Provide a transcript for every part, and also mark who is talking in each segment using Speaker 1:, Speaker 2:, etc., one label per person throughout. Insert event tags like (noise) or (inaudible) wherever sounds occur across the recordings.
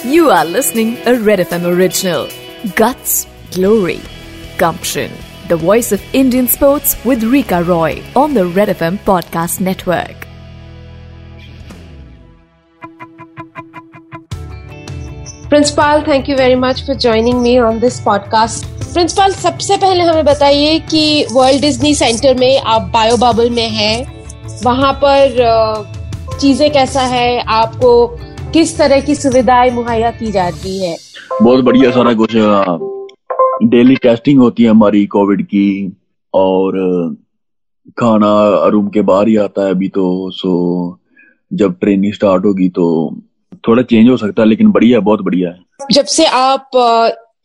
Speaker 1: You are listening a Red FM original. Guts, Glory, Gumption. The voice of Indian sports with Rika Roy on the Red FM podcast network.
Speaker 2: Principal thank you very much for joining me on this podcast principal सबसे पहले हमें बताइए कि world Disney centre में आप bio bubble में हैं वहां पर चीजें कैसा है आपको किस तरह की सुविधाएँ मुहैया की जाती है?
Speaker 3: बहुत बढ़िया सारा कुछ डेली टेस्टिंग होती है हमारी कोविड की और खाना रूम के बाहर ही आता है अभी तो सो जब ट्रेनिंग स्टार्ट होगी तो थोड़ा चेंज हो सकता है लेकिन बढ़िया है बहुत बढ़िया है।
Speaker 2: जब से आप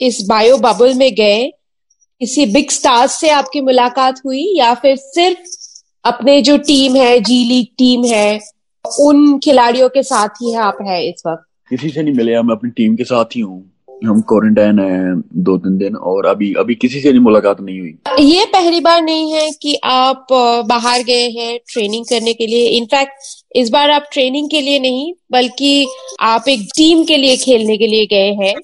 Speaker 2: इस बायो बबल में गए किसी बिग स्टार्स से आपकी मुलाकात हुई या फिर सिर्फ़ अपने जो टीम है जी लीग टीम है उन खिलाड़ियों के साथ ही है आप है इस वक्त।
Speaker 3: किसी से नहीं मिले मैं अपनी टीम के साथ ही हूँ। हम क्वारंटाइन है दो तीन दिन और अभी अभी किसी से नहीं मुलाकात नहीं हुई।
Speaker 2: ये पहली बार नहीं है कि आप बाहर गए हैं ट्रेनिंग करने के लिए। इनफैक्ट इस बार आप ट्रेनिंग के लिए नहीं बल्कि आप एक टीम के लिए खेलने के लिए गए हैं।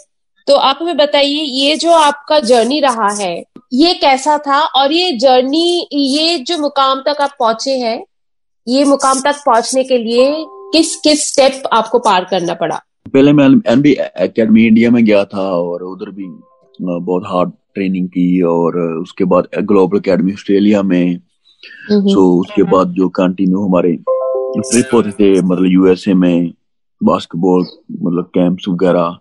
Speaker 2: तो आप हमें बताइए ये जो आपका जर्नी रहा है ये कैसा था? और ये जर्नी ये जो मुकाम तक आप पहुँचे हैं ये मुकाम तक पहुँचने के लिए किस किस स्टेप आपको पार करना पड़ा?
Speaker 3: पहले मैं एनबी एकेडमी इंडिया में गया था और उधर भी बहुत हार्ड ट्रेनिंग की और उसके बाद ग्लोबल एकेडमी ऑस्ट्रेलिया में। सो उसके बाद जो कंटिन्यू हमारे ट्रिप होते थे मतलब यूएसए में बास्केटबॉल मतलब कैंप्स वगैरह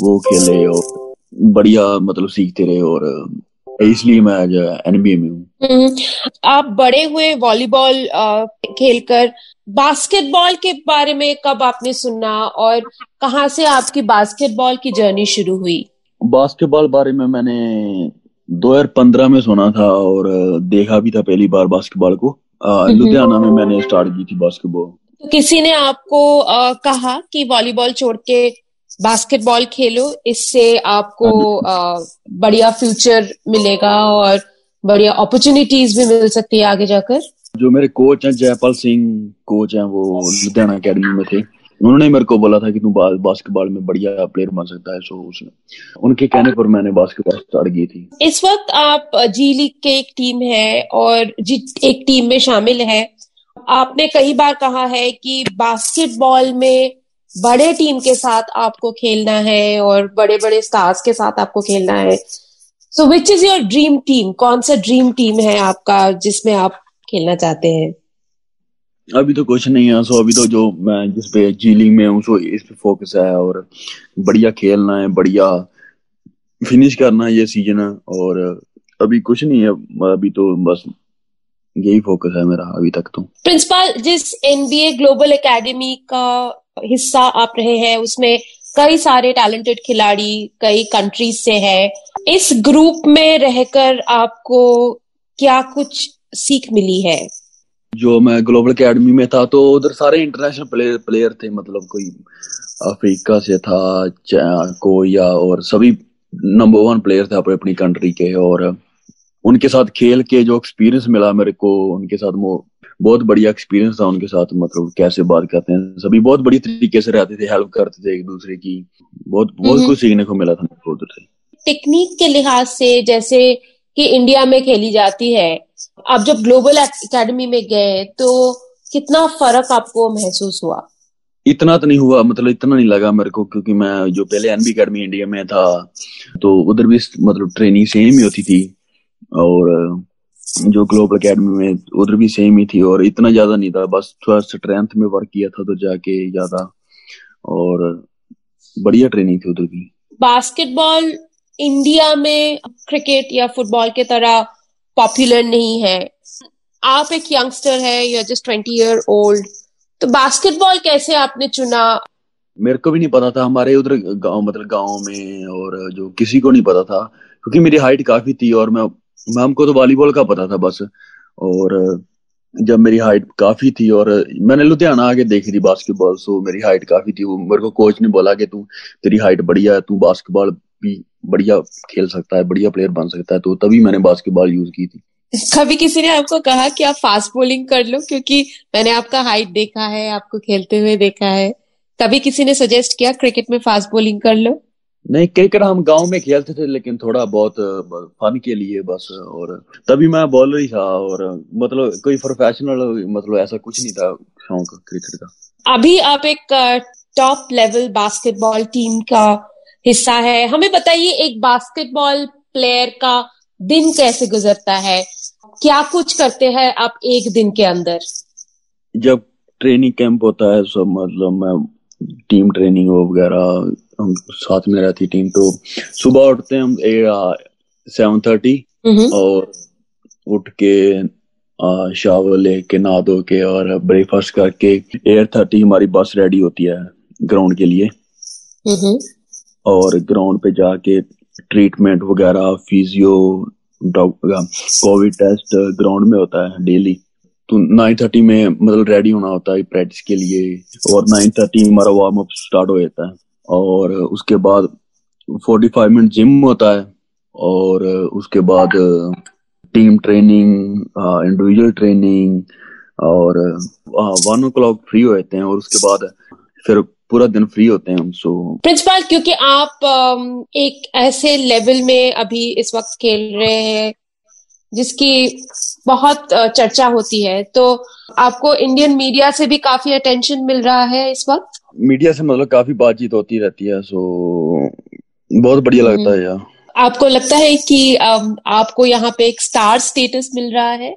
Speaker 3: वो खेले और बढ़िया मतलब सीखते रहे और इसलिए मैं आज एनबीए में हूँ।
Speaker 2: हम्म, आप बड़े हुए वॉलीबॉल खेलकर बास्केटबॉल के बारे में कब आपने सुना और कहाँ से आपकी बास्केटबॉल की जर्नी शुरू हुई?
Speaker 3: बास्केटबॉल बारे में मैंने 2015 में सुना था और देखा भी था पहली बार बास्केटबॉल को। हम्म। लुधियाना में मैंने स्टार्ट की थी बास्केटबॉल।
Speaker 2: तो किसी ने आपको आ, कहा कि वॉलीबॉल छोड़ के बास्केटबॉल खेलो इससे आपको हाँ बढ़िया फ्यूचर मिलेगा और बढ़िया अपॉर्चुनिटीज़ भी मिल सकती है आगे जाकर।
Speaker 3: जो मेरे कोच हैं जयपाल सिंह कोच हैं वो लुधियाना अकेडमी में थे। उन्होंने मेरे को बोला था कि तू बास्केटबॉल में बढ़िया प्लेयर बन सकता है सो उसने उनके कहने पर मैंने बास्केटबॉल स्टार्ट की थी।
Speaker 2: इस वक्त आप जी लीग के एक टीम है और जी एक टीम में शामिल है। आपने कई बार कहा है कि बास्केटबॉल में बड़े टीम के साथ आपको खेलना है और बड़े बड़े स्टार्स के साथ आपको खेलना है। So which is your dream team कौन सा ड्रीम टीम है आपका जिसमें आप खेलना चाहते हैं?
Speaker 3: अभी तो कुछ नहीं है। सो अभी तो जो मैं जिस पे जी लीग में हूँ सो इस पे फोकस है और बढ़िया खेलना है बढ़िया फिनिश करना है ये सीज़न और अभी कुछ नहीं है। अभी तो बस यही फोकस है मेरा अभी तक तो।
Speaker 2: प्रिंसिपल जिस एनबीए ग्लोबल एकेडमी का हिस्सा आप रहे हैं, उसमें कई सारे टैलेंटेड खिलाड़ी कई कंट्रीज़ से है। इस ग्रुप में रहकर आपको क्या कुछ सीख मिली है?
Speaker 3: जो मैं ग्लोबल एकेडमी में था तो उधर सारे इंटरनेशनल प्लेयर प्लेयर थे मतलब कोई अफ्रीका से था कोरिया और सभी नंबर वन प्लेयर थे अपने, अपनी कंट्री के, और उनके साथ खेल के जो एक्सपीरियंस मिला मेरे को, उनके साथ बहुत बढ़िया एक्सपीरियंस था उनके साथ मतलब कैसे बात करते हैं सभी बहुत बड़ी तरीके से रहते थे हेल्प करते थे एक दूसरे की। बहुत बहुत हम्म। कुछ सीखने को मिला था उधर से।
Speaker 2: टेक्निक के लिहाज से जैसे कि इंडिया में खेली जाती है आप जब ग्लोबल एकेडमी में गए तो कितना फ़र्क आपको महसूस हुआ?
Speaker 3: इतना तो नहीं हुआ मतलब इतना नहीं लगा मेरे को क्योंकि मैं जो पहले एनबी अकेडमी इंडिया में था तो उधर भी मतलब ट्रेनिंग सेम ही होती थी और जो ग्लोबल अकेडमी में उधर भी सेम ही थी और इतना ज़्यादा नहीं था। बस थोड़ा स्ट्रेंथ में वर्क किया था तो जाके ज़्यादा और बढ़िया ट्रेनिंग थी उधर भी।
Speaker 2: बास्केटबॉल इंडिया में क्रिकेट या फुटबॉल के तरह पॉपुलर नहीं है। आप एक यंगस्टर है you just twenty year old तो बास्केटबॉल कैसे आपने चुना?
Speaker 3: मेरे को भी नहीं पता था। हमारे उधर गाँव मतलब गाँव में और जो किसी को नहीं पता था। क्योंकि मेरी हाइट काफ़ी थी और मैं हमको तो वॉलीबॉल का पता था बस, और जब मेरी हाइट काफ़ी थी और, मैंने लुधियाना आके देखी थी बास्केटबॉल सो मेरी हाइट काफ़ी थी। वो मेरे को कोच ने बोला कि तू, तेरी हाइट बढ़िया है, तू बास्केटबॉल भी बढ़िया खेल सकता है, बढ़िया प्लेयर बन सकता है तो तभी मैंने बास्केटबॉल यूज़ की थी।
Speaker 2: कभी किसी ने आपको कहा कि आप फास्ट बॉलिंग कर लो, क्योंकि मैंने आपका हाइट देखा है, आपको खेलते हुए देखा है। कभी किसी ने सजेस्ट किया क्रिकेट में फास्ट बॉलिंग कर लो?
Speaker 3: नहीं क्रिकेट हम गाँव में खेलते थे लेकिन थोड़ा बहुत फन के लिए बस और तभी मैं बॉलर ही था और मतलब कोई प्रोफेशनल मतलब ऐसा कुछ नहीं था शौक क्रिकेट का।
Speaker 2: अभी आप एक टॉप लेवल बास्केटबॉल टीम का हिस्सा है। हमें बताइए एक बास्केटबॉल प्लेयर का दिन कैसे गुजरता है? क्या कुछ करते हैं आप एक दिन के अंदर?
Speaker 3: जब ट्रेनिंग कैंप होता है सब मतलब मैं टीम ट्रेनिंग वगैरह साथ में रहती टीम तो सुबह उठते हैं हम सेवन थर्टी और उठ के शावर लेके नहा धो के और ब्रेकफास्ट करके एट थर्टी हमारी बस रेडी होती है ग्राउंड के लिए। और ग्राउंड पे जाके ट्रीटमेंट वगैरह फिजियो कोविड टेस्ट ग्राउंड में होता है डेली तो नाइन थर्टी में मतलब रेडी होना होता है प्रैक्टिस के लिए और नाइन थर्टी हमारा वार्म अप स्टार्ट हो जाता है। और उसके बाद फोर्टी फाइव मिनट जिम होता है और उसके बाद टीम ट्रेनिंग इंडिविजुअल ट्रेनिंग और वन ओ क्लॉक फ्री हो जाते हैं और उसके बाद फिर पूरा दिन फ्री होते हैं हम सो
Speaker 2: प्रिंसिपल क्योंकि आप एक ऐसे लेवल में अभी इस वक्त खेल रहे हैं जिसकी बहुत चर्चा होती है। तो आपको इंडियन मीडिया से भी काफ़ी अटेंशन मिल रहा है इस वक्त?
Speaker 3: मीडिया से मतलब काफ़ी बातचीत होती रहती है सो बहुत बढ़िया लगता है यार।
Speaker 2: आपको लगता है कि आपको यहाँ पे एक स्टार स्टेटस मिल रहा है?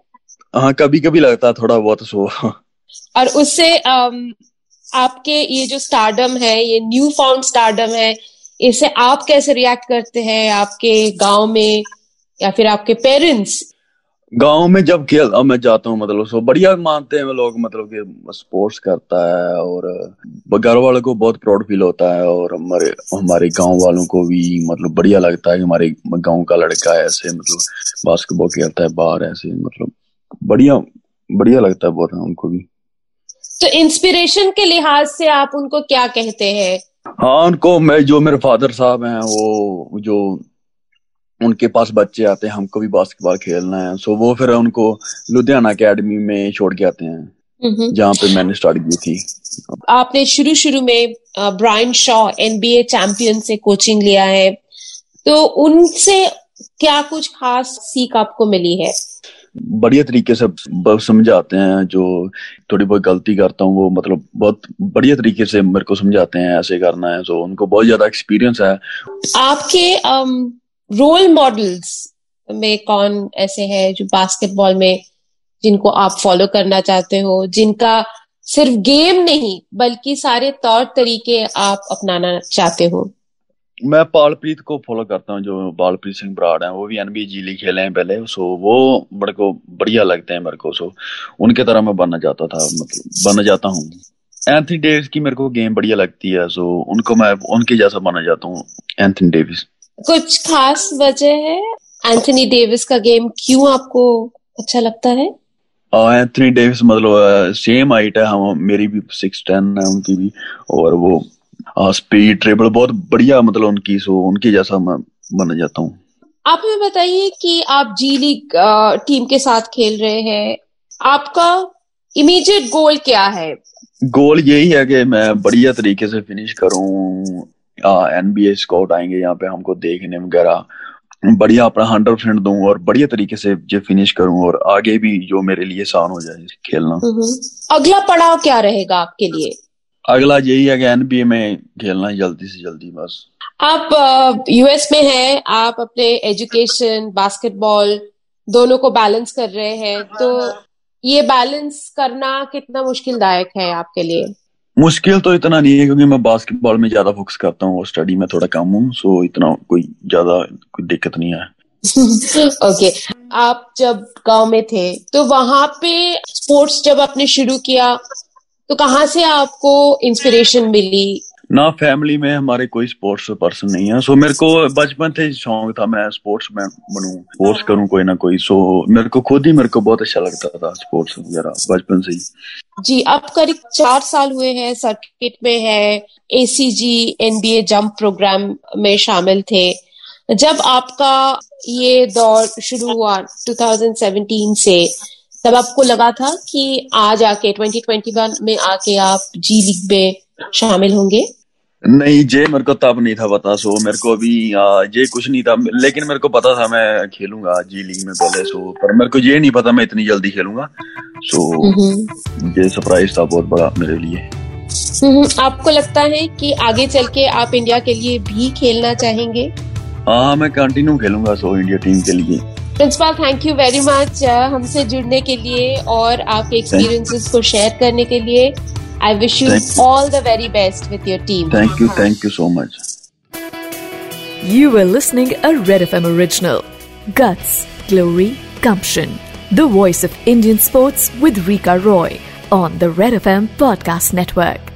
Speaker 3: हाँ कभी कभी लगता है थोड़ा बहुत सो (laughs)
Speaker 2: और उससे आपके ये जो स्टारडम है ये न्यू फाउंड स्टारडम है इसे आप कैसे रिएक्ट करते हैं? आपके गाँव में या फिर आपके पेरेंट्स
Speaker 3: गाँव में जब खेल मैं जाता हूँ मतलब सो बढ़िया मानते हैं लोग मतलब कि स्पोर्ट्स करता है और घर वालों को बहुत प्राउड फील होता है और हमारे हमारे गाँव वालों को भी मतलब बढ़िया लगता है कि हमारे गाँव का लड़का ऐसे मतलब बास्केटबॉल खेलता है बाहर ऐसे मतलब बढ़िया बढ़िया लगता है बहुत उनको भी।
Speaker 2: तो इंस्पिरेशन के लिहाज से आप उनको क्या कहते हैं?
Speaker 3: हाँ उनको मैं जो मेरे फादर साहब हैं वो जो उनके पास बच्चे आते हैं हमको भी बास्केटबॉल खेलना है। सो वो फिर उनको लुधियाना अकेडमी में छोड़ के आते हैं जहाँ पे मैंने स्टार्ट की थी।
Speaker 2: आपने शुरू शुरू में ब्रायन शॉ एनबीए चैंपियन से कोचिंग लिया है। तो उनसे क्या कुछ खास सीख आपको मिली है?
Speaker 3: बढ़िया तरीके से समझाते हैं जो थोड़ी बहुत गलती करता हूँ वो मतलब बहुत बढ़िया तरीके से मेरे को समझाते हैं ऐसे करना है। तो उनको बहुत ज़्यादा एक्सपीरियंस है।
Speaker 2: आपके रोल मॉडल्स में कौन ऐसे हैं जो बास्केटबॉल में जिनको आप फॉलो करना चाहते हो, जिनका सिर्फ़ गेम नहीं, बल्कि सारे तौर तरीके आप अपनाना चाहते हो?
Speaker 3: मैं पालप्रीत को फॉलो करता हूँ, जो पालप्रीत सिंह बराड़ हैं, वो भी एनबी जी लीग खेले हैं पहले सो वो बड़े को बढ़िया लगते हैं मेरे को सो उनके तरह मैं बनना चाहता था मतलब बनना चाहता हूँ। एंथनी डेविस की मेरे को गेम बढ़िया लगती है सो उनको मैं, उनके जैसा बनना चाहता हूँ एंथनी डेविस
Speaker 2: कुछ खास वजह है? एंथनी डेविस का गेम क्यों आपको अच्छा लगता है?
Speaker 3: एंथनी डेविस मतलब सेम हाइट है हम मेरी भी सिक्स टेन है उनकी भी और वो स्पीड ट्रेबल बहुत बढ़िया मतलब उनकी सो उनकी जैसा मैं बनना चाहता हूँ।
Speaker 2: आप हमें बताइए कि आप जी लीग टीम के साथ खेल रहे हैं। आपका इमीडिएट गोल क्या है?
Speaker 3: गोल यही है कि मैं बढ़िया तरीके से फिनिश करूँ एनबीए स्कॉट आएँगे यहाँ पे हमको देखने वगैरह बढ़िया अपना हंड्रेड परसेंट दूँ और बढ़िया तरीके से जो फिनिश करूँ और आगे भी जो मेरे लिए आसान हो जाए खेलना।
Speaker 2: हम्म। अगला पड़ाव क्या रहेगा आपके लिए?
Speaker 3: अगला यही है कि एनबीए में खेलना जल्दी से जल्दी बस।
Speaker 2: आप यूएस में हैं आप अपने एजुकेशन बास्केटबॉल दोनों को बैलेंस कर रहे हैं तो ये बैलेंस करना कितना मुश्किल दायक है आपके लिए?
Speaker 3: मुश्किल तो इतना नहीं है क्योंकि मैं बास्केटबॉल में ज़्यादा फोकस करता हूँ और स्टडी में थोड़ा कम हूँ सो इतना कोई ज़्यादा कोई दिक्कत नहीं है
Speaker 2: ओके (laughs) okay. आप जब गाँव में थे तो वहाँ पे स्पोर्ट्स जब आपने शुरू किया तो कहाँ से आपको इंस्पिरेशन मिली
Speaker 3: ना फैमिली में हमारे कोई स्पोर्ट्स पर्सन नहीं है। सो मेरे को बचपन से शौक था मैं स्पोर्ट्स में बनू स्पोर्ट्स करूँ कोई ना कोई। सो मेरे को खुद ही मेरे को बहुत अच्छा लगता था स्पोर्ट्स वगैरह बचपन से ही।
Speaker 2: जी अब करीब चार साल हुए हैं सर्टिफिकेट में है एसीजी एनबीए जंप प्रोग्राम में शामिल थे। जब आपका ये दौर शुरू हुआ 2017 से तब आपको लगा था कि आज आके 2021 में आके आप जी लीग में शामिल होंगे?
Speaker 3: नहीं जे मेरे को तब नहीं था पता सो मेरे को अभी आ, ये कुछ नहीं था। लेकिन मेरे को पता था मैं खेलूँगा जी लीग में पहले सो पर मेरे को ये नहीं पता मैं इतनी जल्दी खेलूँगा। सो ये सरप्राइज़ था बहुत बड़ा मेरे लिए।
Speaker 2: आपको लगता है कि आगे चल के आप इंडिया के लिए भी खेलना चाहेंगे?
Speaker 3: हाँ मैं कंटिन्यू खेलूँगा सो इंडिया टीम के लिए।
Speaker 2: Principal thank you very much हमसे जुड़ने के लिए और आपके एक्सपीरियंसेस को शेयर करने के लिए। I wish you, you all the very best with your team.
Speaker 3: Thank you. Thank you so much.
Speaker 1: You were listening a Red FM original. Guts, Glory, Gumption. The voice of Indian sports with Rika Roy on the Red FM podcast network.